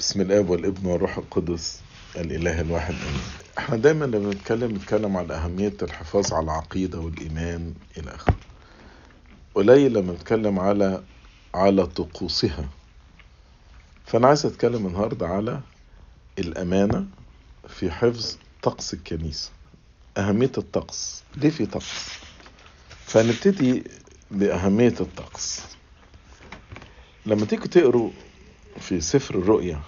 بسم الاب والابن والروح القدس الاله الواحد امين. إحنا دايما لما بنتكلم نتكلم على أهمية الحفاظ على العقيدة والإيمان إلى آخره. قليل لما نتكلم على على طقوسها. فأنا عايز أتكلم النهارده على الأمانة في حفظ طقس الكنيسة. أهمية الطقس. ليه في طقس؟ فنبتدي بأهمية الطقس. لما تيجوا تقروا في سفر الرؤيا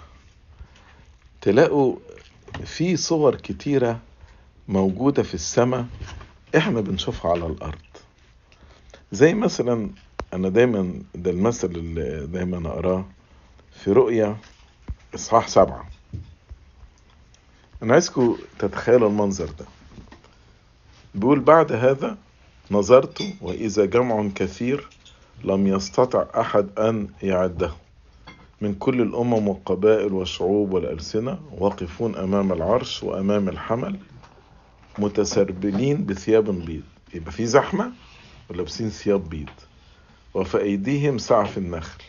تلاقوا في صور كتيرة موجودة في السماء إحنا بنشوفها على الأرض. زي مثلا أنا دايما ده المثل اللي دايما أقراه في رؤيا إصحاح سبعة. أنا عايزكم تتخيلوا المنظر ده. بيقول بعد هذا نظرت وإذا جمع كثير لم يستطع أحد أن يعده. من كل الأمم والقبائل والشعوب والألسنة واقفون أمام العرش وأمام الحمل متسربلين بثياب بيض. يبقى في زحمة ولابسين ثياب بيض. وفي أيديهم سعف النخل.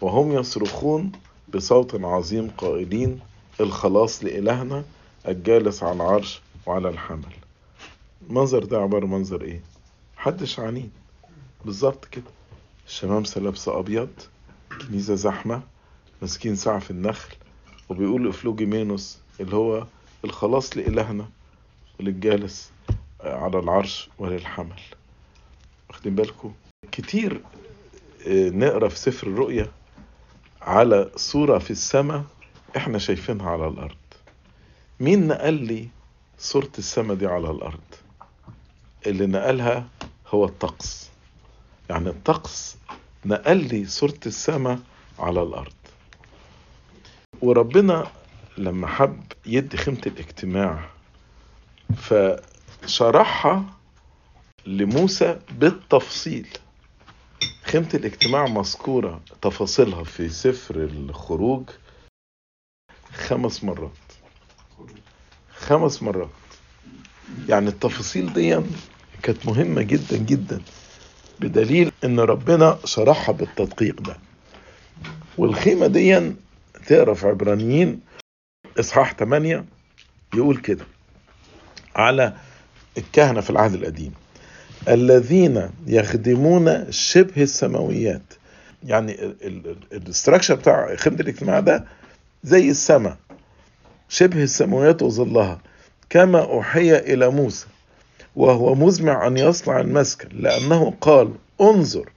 وهم يصرخون بصوت عظيم قائلين الخلاص لإلهنا الجالس على العرش وعلى الحمل. المنظر ده عبارة منظر إيه؟ محدش عنين بالظبط كده. الشمامسة لابسة أبيض. كنيسة زحمة ماسكين سعف النخل وبيقولوا افلوجيمينوس اللي هو الخلاص لإلهنا وللجالس على العرش وللحمل واخدين بالكم كتير نقرأ في سفر الرؤيا على صورة في السماء إحنا شايفينها على الأرض. مين نقل لي صورة السماء دي على الأرض؟ اللي نقلها هو الطقس. يعني الطقس نقل لي صورة السماء على الأرض. وربنا لما حب يدي خيمة الاجتماع فشرحها لموسى بالتفصيل. خيمة الاجتماع مذكورة تفاصيلها في سفر الخروج خمس مرات. خمس مرات. يعني التفاصيل دي كانت مهمة جدا جدا. بدليل إن ربنا شرحها بالتدقيق ده. والخيمة دي تقرا في عبرانيين إصحاح 8 يقول كده على الكهنة في العهد القديم. الذين يخدمون شبه السماويات. يعني الاستراكشر بتاع خدمة الاجتماع ده زي السماء. شبه السماويات وظلها. كما أوحي إلى موسى. وهو مزمع أن يصنع المسكن لأنه قال انظر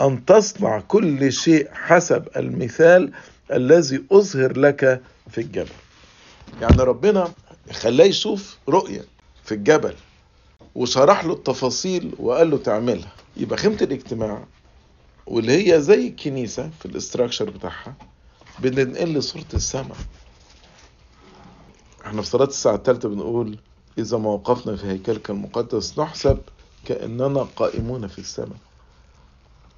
أن تصنع كل شيء حسب المثال الذي أظهر لك في الجبل. يعني ربنا خلاه يشوف رؤية في الجبل وشرح له التفاصيل وقال له تعملها. يبقى خيمة الاجتماع واللي هي زي الكنيسة في الاستراكشر بتاعها بننقل صورة السماء. إحنا في صلاة الساعة الثالثة بنقول إذا ما وقفنا في هيكلك المقدس نحسب كأننا قائمون في السماء.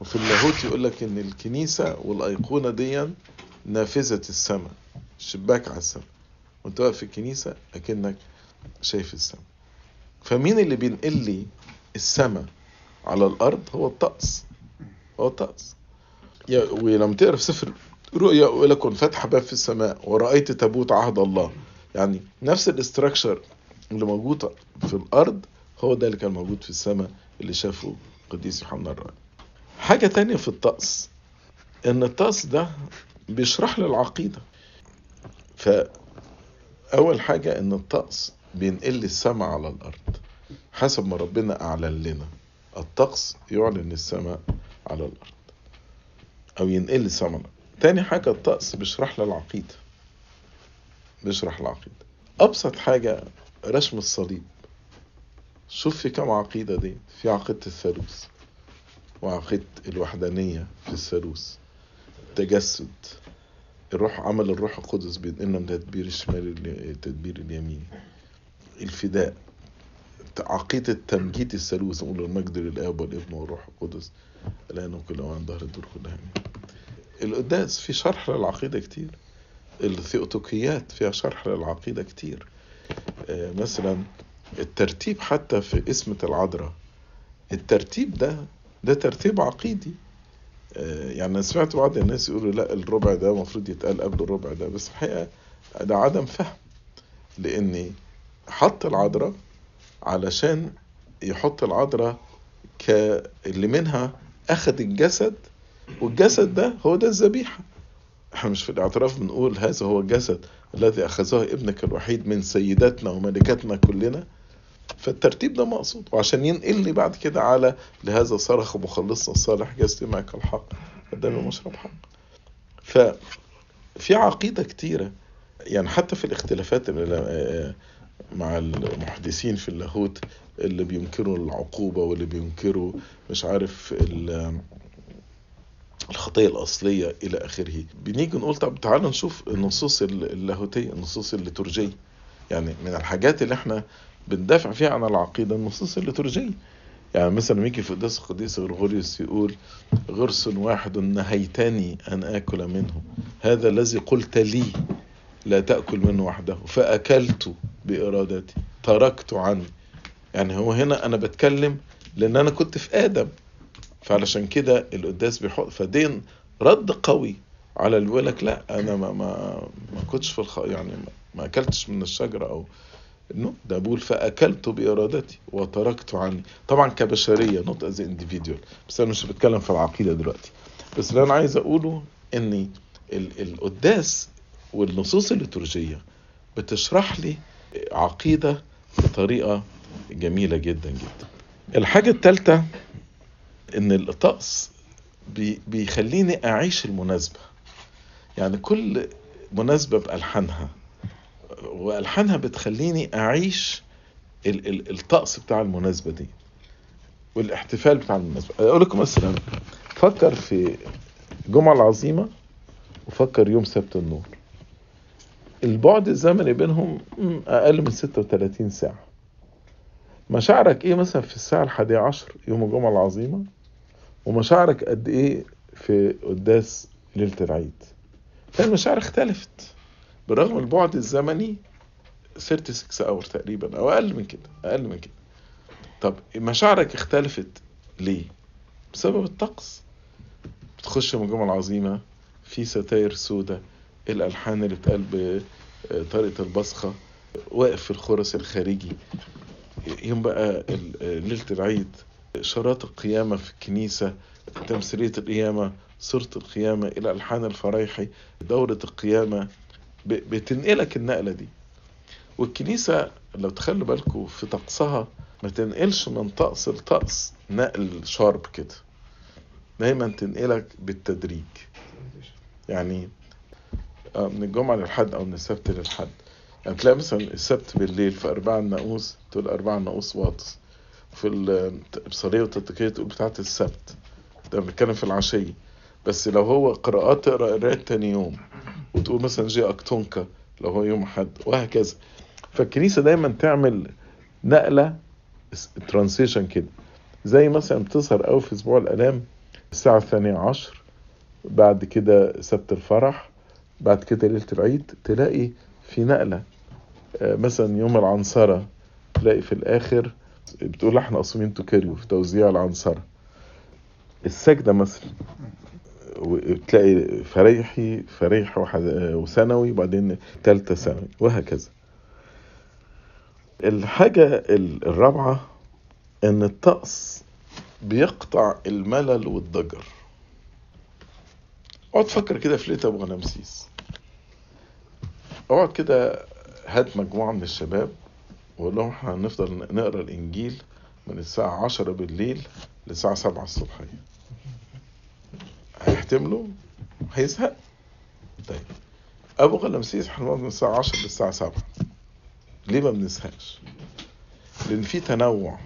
وفي اللاهوت يقول لك إن الكنيسة والأيقونة دي نافذة السماء شباك على السماء. وأنت واقف في الكنيسة أكنك شايف السماء. فمين اللي بينقل لي السماء على الأرض؟ هو الطقس. هو الطقس. ولما تقرا في سفر رؤيا لك فتح باب في السماء ورأيت تابوت عهد الله. يعني نفس الاستراكشر اللي موجود في الأرض هو ده اللي كان موجود في السماء اللي شافه قديس يوحنا الرائي حاجة تانية في الطقس إن الطقس ده بيشرح لي العقيدة. فأول حاجة إن الطقس بينقل السماء على الأرض حسب ما ربنا أعلن لنا. الطقس يعلن السماء على الأرض أو ينقل السماء تاني حاجة الطقس بيشرح لي العقيدة. بيشرح العقيدة. أبسط حاجة رسم الصليب. شوف في كم عقيدة دي. في عقيدة الثالوث وعقيدة الوحدانية في الثالوث. تجسد. الروح عمل الروح القدس بينقلنا من تدبير الشمال التدبير اليمين الفداء. عقيدة تمجيد الثالوث نقول المجد للآب والابن والروح القدس. الآن وكل أوان ظهر الدور كلها القداس في شرح للعقيدة كتير. الثيوتوكيات فيها شرح للعقيدة كتير. مثلا الترتيب حتى في اسمة العذراء الترتيب ده ده ترتيب عقيدي. آه، يعني أنا سمعت بعض الناس يقولوا لا الربع ده المفروض يتقال قبل الربع ده بس الحقيقة ده عدم فهم لأني حط العذراء علشان يحط العذراء اللي منها أخذ الجسد والجسد ده هو ده الذبيحة. إحنا مش في الاعتراف بنقول هذا هو الجسد الذي أخذه ابنك الوحيد من سيداتنا وملكاتنا كلنا؟ فالترتيب ده مقصود. وعشان ينقلني بعد كده على لهذا صرخ مخلصنا الصالح جسدي معك الحق قدامي مشرب حق ففي عقيدة كتيرة يعني حتى في الاختلافات اللي مع المحدثين في اللاهوت اللي بينكروا العقوبة واللي بينكروا مش عارف الخطية الأصلية إلى آخره. بنيجي نقول طب تعالوا نشوف النصوص اللاهوتية النصوص الليتورجية. يعني من الحاجات اللي إحنا بندافع فيها عن العقيدة النصوص الليتورجية. يعني مثلا ميكي في قداس القديس غرغوريوس يقول غرس واحد نهيتني أن آكل منه. هذا الذي قلت لي لا تأكل منه وحده فأكلت بإرادتي تركت عني. يعني هو هنا أنا بتكلم لأن أنا كنت في آدم. فعلشان كده القداس بيحط فدين رد قوي على اللي بيقول لك لا أنا ما ما ما كنتش في الخ... يعني ما أكلتش من الشجرة أو إنه ده بقول فأكلت بإرادتي وتركت عني. طبعا كبشرية not as individual بس أنا مش بتكلم في العقيدة دلوقتي. بس اللي أنا عايز أقوله ان القداس والنصوص الليتورجية بتشرح لي عقيدة بطريقة جميلة جدا جدا. الحاجة الثالثه إن الطقس بي بيخليني أعيش المناسبة. يعني كل مناسبة بألحانها وألحانها بتخليني أعيش ال ال الطقس بتاع المناسبة دي والاحتفال بتاع المناسبة. أقول لكم مثلا فكر في الجمعه العظيمة وفكر يوم سبت النور. البعد الزمني بينهم أقل من 36 ساعة. مشاعرك إيه مثلا في الساعة الحادية عشر يوم الجمعة العظيمة؟ ومشاعرك قد إيه في قداس ليلة العيد؟ فالمشاعر اختلفت. برغم البعد الزمني 36 اور تقريبا أو أقل من كده أقل من كده. طب مشاعرك اختلفت ليه؟ بسبب الطقس. بتخش من الجمعة العظيمة في ستاير سودة الألحان اللي بتقال بطريقة البصخة واقف في الخرس الخارجي. يوم بقى ليلة العيد إشارات القيامة في الكنيسة تمثيلية القيامة صورة القيامة إلى ألحان الفرايحي دورة القيامة بتنقلك النقلة دي. والكنيسة لو تخلوا بالكم في طقسها ما تنقلش من طقس لطقس نقل شارب كده. دايما تنقلك بالتدريج. يعني من الجمعة للحد أو من السبت للحد. يعني تلاقي مثلا السبت بالليل في أربعة الناقوس تقول أربعة الناقوس واطس. في الإبصارية والتطبيقية تقول بتاعة السبت. ده بنتكلم في العشية. بس لو هو قراءات تقرأ قراءة تاني يوم. وتقول مثلا جي أكتونكا لو هو يوم حد وهكذا. فالكنيسة دايما تعمل نقلة ترانسيشن كده. زي مثلا بتظهر قوي في أسبوع الآلام الساعة الثانية عشر بعد كده سبت الفرح بعد كده ليلة العيد تلاقي في نقلة. مثلا يوم العنصرة تلاقي في الآخر بتقول إحنا قصمين توكاريو في توزيع العنصرة السجدة مثلا تلاقي فريحي فريح وثانوي وبعدين تالتة ثانوي وهكذا. الحاجة الرابعة إن الطقس بيقطع الملل والضجر. اقعد فكر كده في ليلة ابو غنمسيس. اقعد كده هات مجموعة من الشباب. وقول لهم إحنا هنفضل نقرأ الإنجيل من الساعة عشرة بالليل للساعة سبعة الصبحية هيحتملوا؟ هيزهق طيب. أبو غلمسيس إحنا من الساعة عشرة للساعة سبعة. ليه ما بنزهقش؟ لأن في تنوع.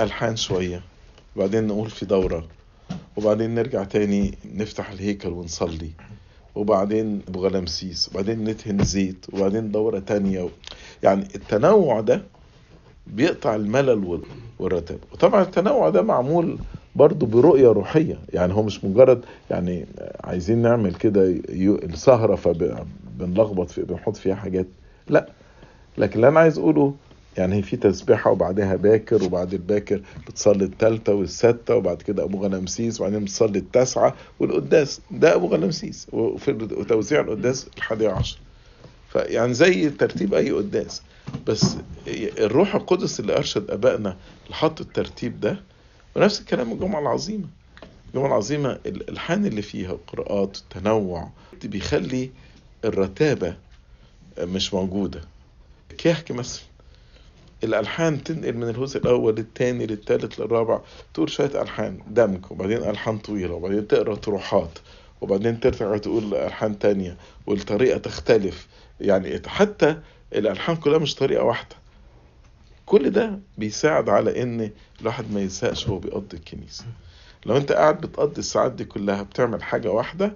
ألحان شوية. وبعدين نقول في دورة. وبعدين نرجع تاني نفتح الهيكل ونصلي. وبعدين أبو غلمسيس وبعدين ندهن زيت. وبعدين دورة تانية. يعني التنوع ده بيقطع الملل والرتاب وطبعا التنوع ده معمول برضه برؤية روحية. يعني هو مش مجرد يعني عايزين نعمل كده السهرة فبنلخبط في بنحط فيها حاجات. لا. لكن اللي أنا عايز أقوله يعني في تسبيحة وبعدها باكر وبعد الباكر بتصلي التالتة والستة وبعد كده أبو غنمسيس وبعدين بتصلي التاسعة والقداس. ده أبو غنمسيس وفي توزيع القداس الحادي عشر. فيعني زي ترتيب أي قداس. بس الروح القدس اللي أرشد أبائنا لحط الترتيب ده ونفس الكلام الجمعة العظيمة. الجمعة العظيمة الألحان اللي فيها القراءات التنوع بيخلي الرتابة مش موجودة. كيحكي مثلا الألحان تنقل من الهوس الأول للثاني للثالث للرابع تقول شوية ألحان دمج وبعدين ألحان طويلة وبعدين تقرأ طروحات. وبعدين ترجع تقول ألحان تانية والطريقة تختلف. يعني حتى الألحان كلها مش طريقة واحدة. كل ده بيساعد على إن الواحد ما يزهقش وهو بيقضي الكنيسة. لو أنت قاعد بتقضي الساعات دي كلها بتعمل حاجة واحدة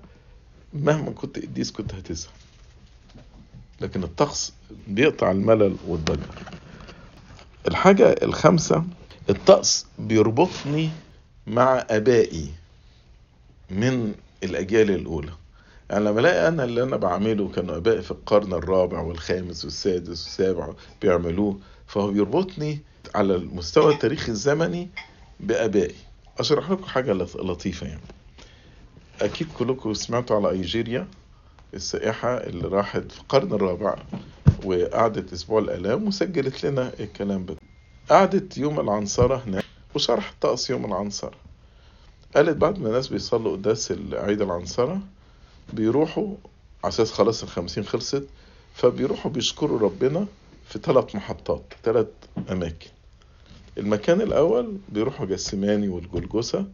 مهما كنت قديس كنت هتزهق. لكن الطقس بيقطع الملل والضجر. الحاجة الخامسة الطقس بيربطني مع آبائي من الأجيال الأولى. يعني لما ألاقي أنا اللي أنا بعمله كانوا أبائي في القرن الرابع والخامس والسادس والسابع بيعملوه فهو بيربطني على المستوى التاريخي الزمني بأبائي. أشرح لكم حاجة لطيفة يعني. أكيد كلكم سمعتوا على أيجيريا السائحة اللي راحت في القرن الرابع وقعدت أسبوع الألام وسجلت لنا الكلام ده قعدت يوم العنصرة هناك وشرحت طقس يوم العنصرة. قالت بعد ما الناس بيصلوا قداس عيد العنصرة بيروحوا على أساس خلاص الخمسين خلصت فبيروحوا بيشكروا ربنا في ثلاث محطات ثلاث أماكن. المكان الأول بيروحوا جسماني والجلجسة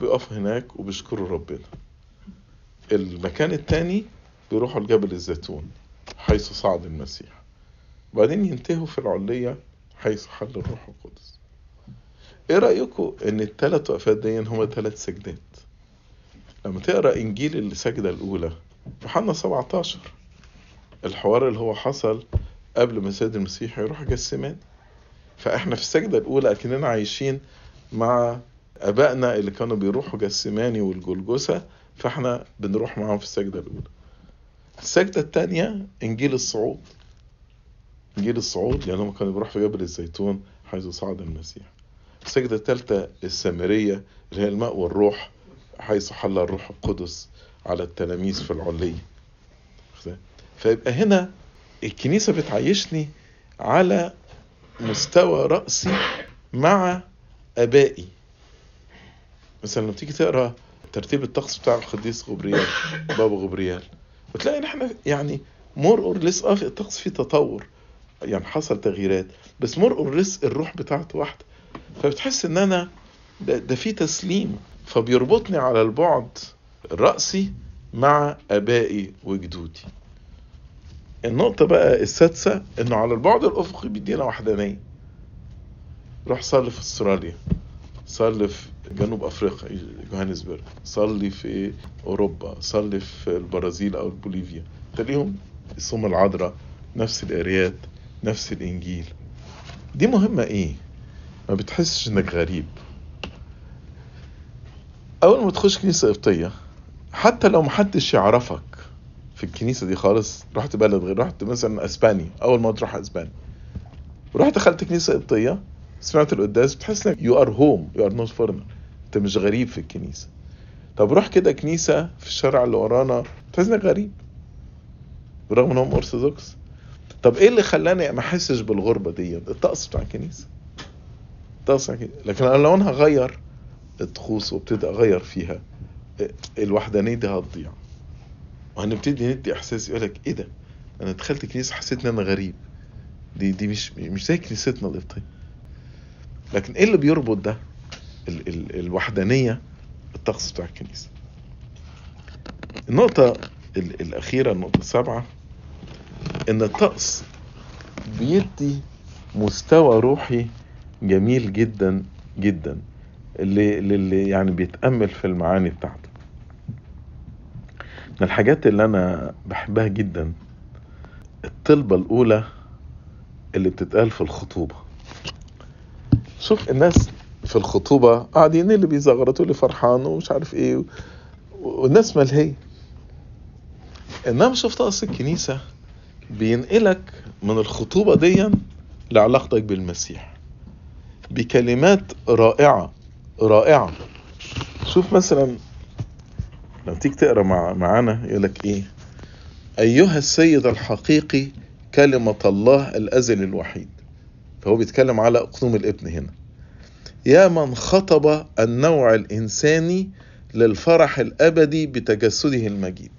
بيقفوا هناك وبيشكروا ربنا. المكان الثاني بيروحوا لجبل الزيتون حيث صعد المسيح. وبعدين ينتهوا في العلية حيث حل الروح القدس. إيه رأيكم ان الثلاث وقفات دي هما ثلاث سجدات؟ لما تقرأ إنجيل السجدة الأولى يوحنا 17 الحوار اللي هو حصل قبل ما سيد المسيح يروح جسمان فإحنا في السجدة الأولى أكننا عايشين مع آبائنا اللي كانوا بيروحوا جسماني والجلجسة فإحنا بنروح معاهم في السجدة الأولى. السجدة الثانية إنجيل الصعود. إنجيل الصعود لانهم كانوا بيروحوا في جبل الزيتون حيث صعد المسيح. السجدة الثالثة السامرية اللي هي الماء والروح حيث حل الروح القدس على التلاميذ في العلية. فيبقى هنا الكنيسة بتعيشني على مستوى رأسي مع أبائي. مثلا لما تيجي تقرأ ترتيب الطقس بتاع القديس غبريال بابا غبريال وتلاقي إن إحنا يعني more or less آه الطقس فيه تطور يعني حصل تغييرات بس more or less الروح بتاعته واحدة. فبتحس إن أنا ده, في تسليم. فبيربطني على البعد الرأسي مع آبائي وجدودي. النقطة بقى السادسة إنه على البعد الأفقي بيدينا وحدانية. روح صلي في أستراليا. صلي في جنوب أفريقيا جوهانسبرج صلي في أوروبا. صلي في البرازيل أو بوليفيا. تلاقيهم الصوم العذراء نفس القرايات نفس الإنجيل. دي مهمة إيه؟ ما بتحسش إنك غريب. أول ما تخش كنيسة قبطية حتى لو محدش يعرفك في الكنيسة دي خالص رحت بلد غير رحت مثلا اسبانيا أول ما تروح اسبانيا ورحت دخلت كنيسة قبطية سمعت القداس بتحس إنك you are home you are not foreigner أنت مش غريب في الكنيسة. طب روح كده كنيسة في الشارع اللي ورانا تحس إنك غريب. برغم إنهم أرثوذكس. طب إيه اللي خلاني ما أحسش بالغربة دي؟ الطقس بتاع الكنيسة. بتاع الكنيسة لكن لو أنا هغير الطقوس وابتدي أغير فيها الوحدانية دي هتضيع. وهنبتدي ندي إحساس يقول لك إيه ده؟ أنا دخلت كنيسة حسيت إن أنا غريب. دي دي مش مش زي كنيستنا القبطية لكن إيه اللي بيربط ده؟ ال ال الوحدانية الطقس بتاع الكنيسة. النقطة ال الأخيرة النقطة السابعة إن الطقس بيدي مستوى روحي جميل جدا جدا. اللي, يعني بيتأمل في المعاني بتاعته. من الحاجات اللي أنا بحبها جدا الطلبة الأولى اللي بتتقال في الخطوبة. شوف الناس في الخطوبة قاعدين اللي بيزغرطوا اللي فرحان ومش عارف إيه والناس ملهية. إنما شوف طقس الكنيسة بينقلك من الخطوبة دي لعلاقتك بالمسيح. بكلمات رائعة رائعة. شوف مثلا لما تيجي تقرأ مع معانا يقول لك إيه؟ أيها السيد الحقيقي كلمة الله الأزل الوحيد. فهو بيتكلم على اقنوم الابن هنا. يا من خطب النوع الإنساني للفرح الأبدي بتجسده المجيد.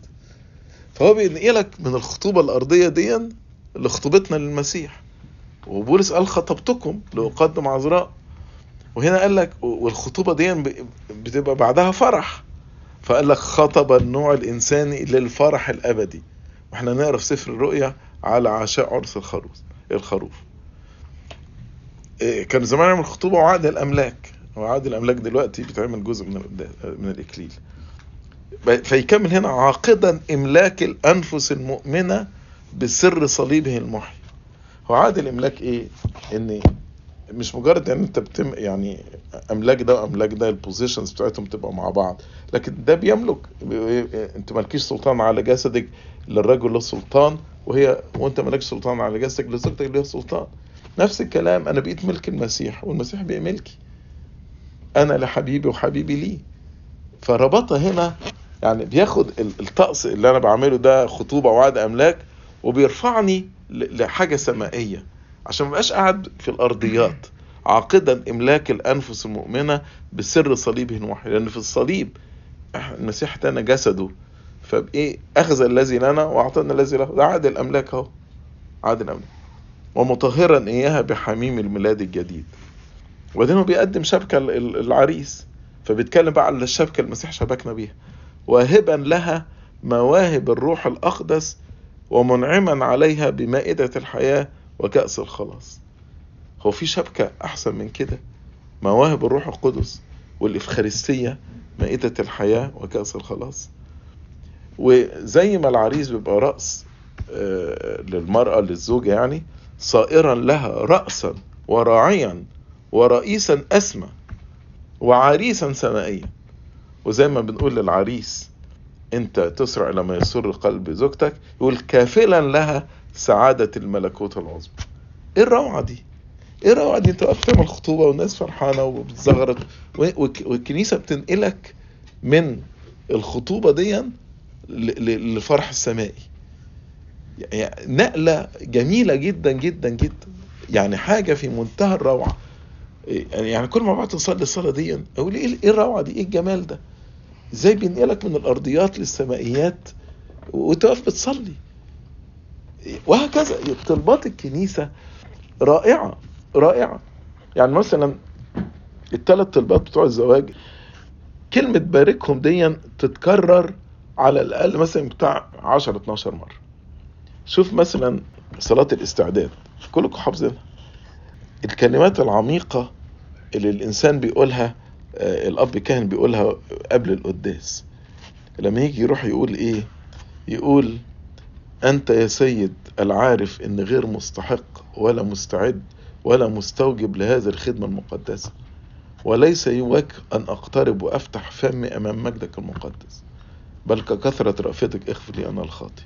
فهو بينقلك من الخطوبة الأرضية دي لخطوبتنا للمسيح. وبولس قال خطبتكم لأقدم عذراء وهنا قال لك والخطوبة دي بتبقى بعدها فرح. فقال لك خطب النوع الإنساني للفرح الأبدي. وإحنا نقرا في سفر الرؤيا على عشاء عرس الخروف الخروف. إيه، كان زمان يعمل خطوبة وعقد الأملاك. وعقد الأملاك دلوقتي بيتعمل جزء من من الإكليل. فيكمل هنا عاقدا إملاك الأنفس المؤمنة بسر صليبه المحيي هو عقد الإملاك إيه؟ إن مش مجرد إن أنت بتم يعني إملاك ده وإملاك ده البوزيشنز بتاعتهم تبقى مع بعض. لكن ده بيملك. أنت مالكيش سلطان على جسدك للرجل له سلطان وهي وأنت مالكش سلطان على جسدك لزوجتك لها سلطان. نفس الكلام أنا بقيت ملك المسيح والمسيح بقى ملكي. أنا لحبيبي وحبيبي لي فربطها هنا يعني بياخد الطقس اللي أنا بعمله ده خطوبة وعد إملاك وبيرفعني لحاجة سمائية. عشان ما بقاش قاعد في الأرضيات عاقدا إملاك الأنفس المؤمنة بسر صليبه الوحيد لأن في الصليب المسيح ادانا جسده. فبإيه؟ أخذ الذي لنا وأعطانا الذي له. ده عاد الاملاك أهو. عاد الاملاك ومطهرا إياها بحميم الميلاد الجديد. وبعدين هو بيقدم شبكة العريس. فبيتكلم بقى على الشبكة المسيح شبكنا بيها. واهبا لها مواهب الروح الأقدس ومنعما عليها بمائدة الحياة وكأس الخلاص. هو في شبكة أحسن من كده؟ مواهب الروح القدس والإفخارستية مائدة الحياة وكأس الخلاص. وزي ما العريس بيبقى رأس آه، للمرأة للزوجة يعني صائرا لها رأسا وراعيا ورئيسا أسمى وعريسا سمائيا وزي ما بنقول للعريس انت تسرع لما يسر قلب زوجتك يقول كافلا لها سعادة الملكوت العظمى إيه الروعة دي؟ إيه الروعة دي؟ أنت واقف تعمل خطوبة والناس فرحانة وبتزغرط. والكنيسة بتنقلك من الخطوبة دي للفرح السمائي. يعني نقلة جميلة جدا جدا جدا. يعني حاجة في منتهى الروعة. يعني كل ما بعد تصلي الصلاة دي أقول إيه الروعة دي؟ إيه الجمال ده؟ إزاي بينقلك من الأرضيات للسمائيات وانت واقف بتصلي. وهكذا طلبات الكنيسة رائعة رائعة. يعني مثلا الثلاث طلبات بتوع الزواج كلمة باركهم دي تتكرر على الأقل مثلا بتاع 10 12 مرة. شوف مثلا صلاة الاستعداد كلكم حافظينها. الكلمات العميقة اللي الإنسان بيقولها آه، الأب كان بيقولها قبل القداس. لما يجي يروح يقول إيه؟ يقول أنت يا سيد العارف إن غير مستحق ولا مستعد ولا مستوجب لهذه الخدمة المقدسة وليس يواك أن أقترب وأفتح فمي أمام مجدك المقدس بل ككثرة رأفتك اغفر لي أنا الخاطي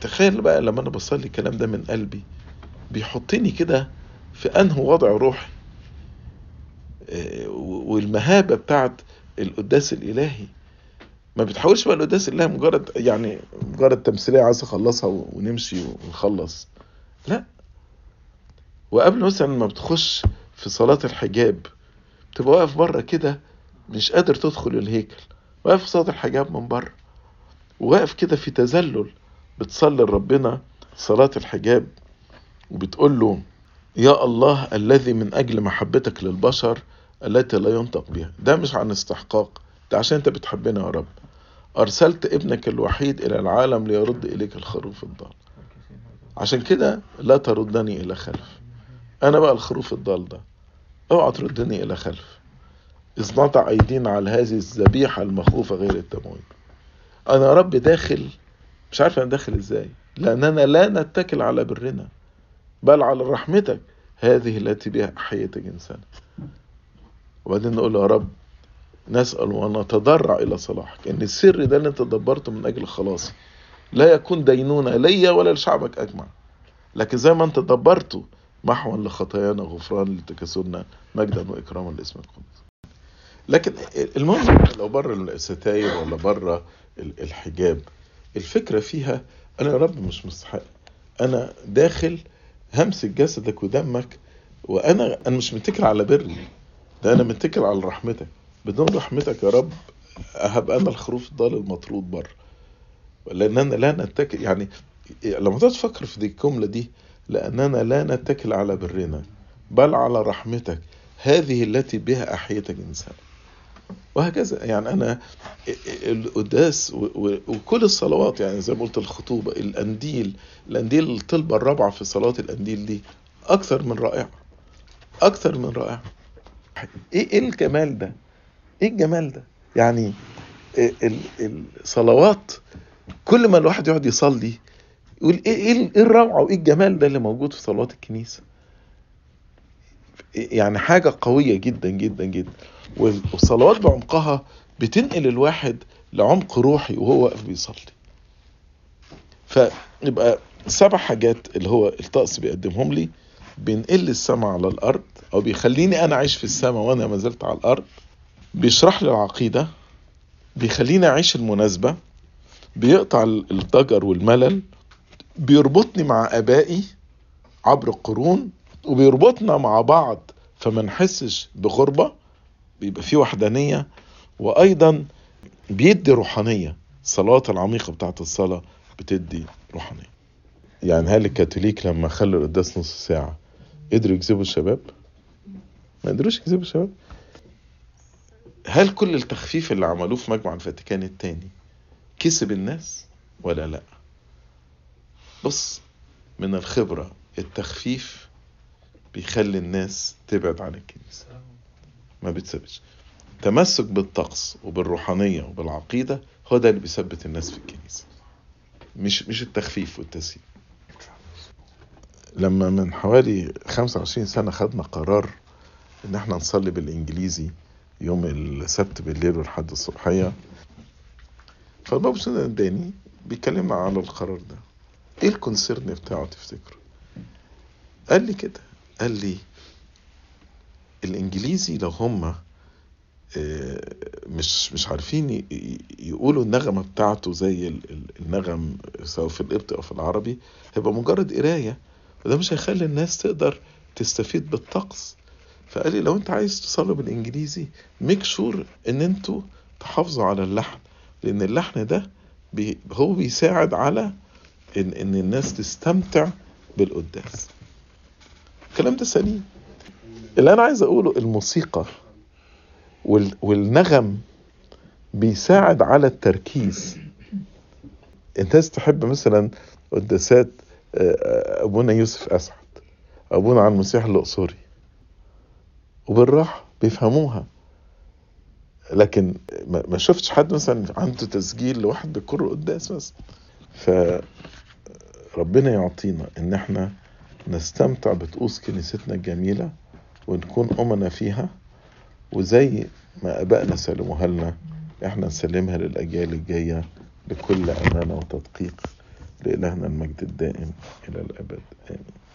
تخيل بقى لما أنا بصلي الكلام ده من قلبي بيحطني كده في أنه وضع روحي. والمهابة بتاعت القداس الإلهي. ما بتحاولش بقى القداس الله مجرد يعني مجرد تمثيلية عايز أخلصها ونمشي ونخلص. لا. وقبل مثلا ما بتخش في صلاة الحجاب تبقى واقف بره كده مش قادر تدخل الهيكل. واقف في صلاة الحجاب من بره. وواقف كده في تذلل بتصلي لربنا صلاة الحجاب وبتقول له يا الله الذي من أجل محبتك للبشر التي لا ينطق بها. ده مش عن استحقاق ده عشان انت بتحبنا يا رب. أرسلت ابنك الوحيد إلى العالم ليرد إليك الخروف الضال. عشان كده لا تردني إلى خلف. أنا بقى الخروف الضال ده. أوعى تردني إلى خلف. إذ نضع أيدينا على هذه الذبيحة المخوفة غير التمويل أنا رب داخل مش عارف أنا داخل إزاي. لأننا لا نتكل على برنا بل على رحمتك. هذه التي بها أحييت جنسنا وبعدين نقول يا رب نسأل ونتضرع إلى صلاحك. إن السر ده اللي أنت دبرته من أجل خلاصي لا يكون دينونة ليا ولا لشعبك أجمع. لكن زي ما أنت دبرته محوا لخطايانا غفران لتكاسلنا مجدا وإكراما لاسمك القدوس. لكن المهم لو بره الستاير ولا بره الحجاب الفكرة فيها أنا يا رب مش مستحق. أنا داخل همسك جسدك ودمك وأنا أنا مش متكل على بري. أنا متكل على رحمتك بدون رحمتك يا رب هبقى أنا الخروف الضال المطرود بره. لاننا لا نتكل يعني لما تفكر في دي الجملة دي لاننا لا نتكل على برنا بل على رحمتك. هذه التي بها أحييت الإنسان. وهكذا يعني أنا القداس وكل الصلوات يعني زي ما قلت الخطوبة الأنديل الأنديل الطلبة الرابعة في صلاة الأنديل دي أكثر من رائعة. أكثر من رائعة. إيه إيه الجمال ده؟ إيه الجمال ده؟ يعني الصلوات كل ما الواحد يقعد يصلي يقول إيه إيه إيه الروعة وإيه الجمال ده اللي موجود في صلوات الكنيسة؟ يعني حاجة قوية جدا جدا جدا. والصلوات بعمقها بتنقل الواحد لعمق روحي وهو واقف بيصلي. فيبقى سبع حاجات اللي هو الطقس بيقدمهم لي. بينقل السماء على الأرض. أو بيخليني أنا عايش في السماء وأنا ما زلت على الأرض بيشرح لي العقيدة بيخليني أعيش المناسبة بيقطع الضجر والملل بيربطني مع آبائي عبر القرون وبيربطنا مع بعض فما نحسش بغربة بيبقى في وحدانية وأيضا بيدي روحانية. الصلاه العميقة بتاعت الصلاة بتدي روحانية. يعني هل الكاثوليك لما خلوا القداس نص ساعة قدروا يجذبوا الشباب؟ ما قدروش يجذبوا الشباب. هل كل التخفيف اللي عملوه في مجمع الفاتيكان الثاني كسب الناس ولا لا؟ بص من الخبرة التخفيف بيخلي الناس تبعد عن الكنيسة. ما بتثبتش تمسك بالطقس وبالروحانية وبالعقيدة هو ده اللي بيثبت الناس في الكنيسة. مش مش التخفيف والتسيير. لما من حوالي 25 سنة خدنا قرار إن إحنا نصلي بالإنجليزي يوم السبت بالليل والحد الصبحية. فالبابا سنة اداني بيكلمنا على القرار ده. إيه الكونسيرن بتاعه تفتكروا قال لي كده. قال لي الإنجليزي لو هم مش مش عارفين يقولوا النغمة بتاعته زي النغم سواء في القبطي أو في العربي هيبقى مجرد قراية. وده مش هيخلي الناس تقدر تستفيد بالطقس. فقال لي لو انت عايز تصلي بالإنجليزي make sure إن أنتوا تحافظوا على اللحن لأن اللحن ده بي هو بيساعد على إن إن الناس تستمتع بالقداس. الكلام ده سليم. اللي أنا عايز أقوله الموسيقى والنغم بيساعد على التركيز. الناس تحب مثلا قداسات أبونا يوسف أسعد أبونا عن المسيح الأقصري. وبالراحة بيفهموها. لكن ما شفتش حد مثلا عنده تسجيل لواحد بيكر قداس مثلا. فربنا يعطينا إن إحنا نستمتع بطقوس كنيستنا الجميلة ونكون أمنا فيها وزي ما أبائنا سلموها لنا إحنا نسلمها للأجيال الجاية بكل أمانة وتدقيق لإلهنا المجد الدائم إلى الأبد. آمين.